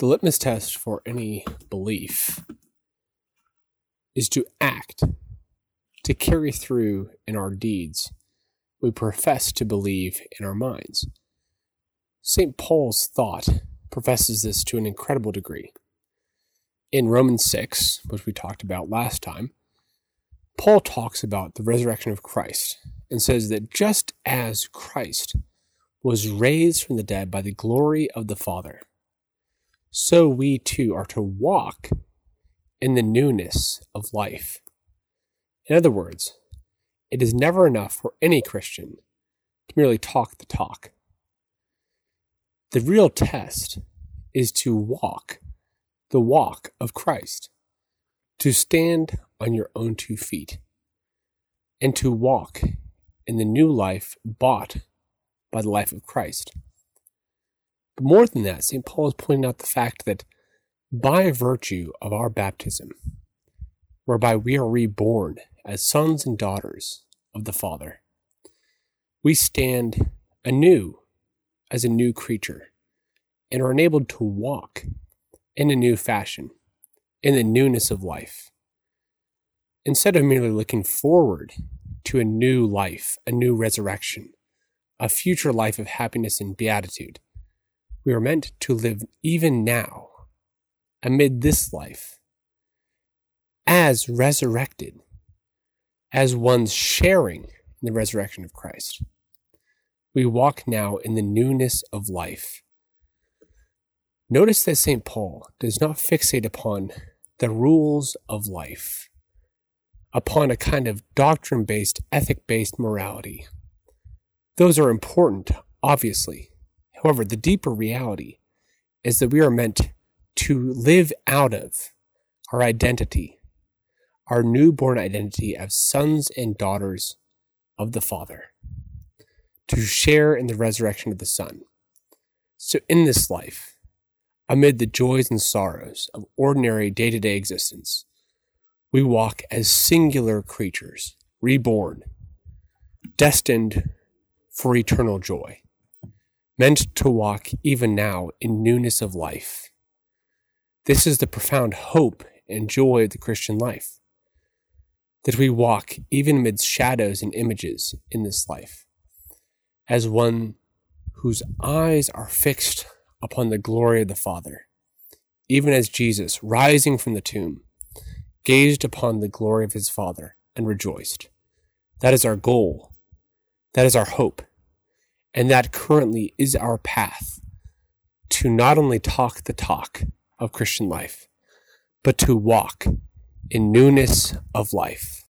The litmus test for any belief is to act, to carry through in our deeds we profess to believe in our minds. St. Paul's thought professes this to an incredible degree. In Romans 6, which we talked about last time, Paul talks about the resurrection of Christ and says that just as Christ was raised from the dead by the glory of the Father, so we too are to walk in the newness of life. In other words, it is never enough for any Christian to merely talk the talk. The real test is to walk the walk of Christ, to stand on your own two feet, and to walk in the new life bought by the life of Christ. But more than that, St. Paul is pointing out the fact that by virtue of our baptism, whereby we are reborn as sons and daughters of the Father, we stand anew as a new creature and are enabled to walk in a new fashion, in the newness of life. Instead of merely looking forward to a new life, a new resurrection, a future life of happiness and beatitude, we are meant to live even now, amid this life, as resurrected, as ones sharing in the resurrection of Christ. We walk now in the newness of life. Notice that St. Paul does not fixate upon the rules of life, upon a kind of doctrine based, ethic based morality. Those are important, obviously, However, the deeper reality is that we are meant to live out of our identity, our newborn identity as sons and daughters of the Father, to share in the resurrection of the Son. So, in this life, amid the joys and sorrows of ordinary day to day existence, we walk as singular creatures, reborn, destined for eternal joy meant to walk even now in newness of life. This is the profound hope and joy of the Christian life. That we walk even amidst shadows and images in this life, as one whose eyes are fixed upon the glory of the Father, even as Jesus, rising from the tomb, gazed upon the glory of his Father and rejoiced. That is our goal. That is our hope. And that currently is our path to not only talk the talk of Christian life, but to walk in newness of life.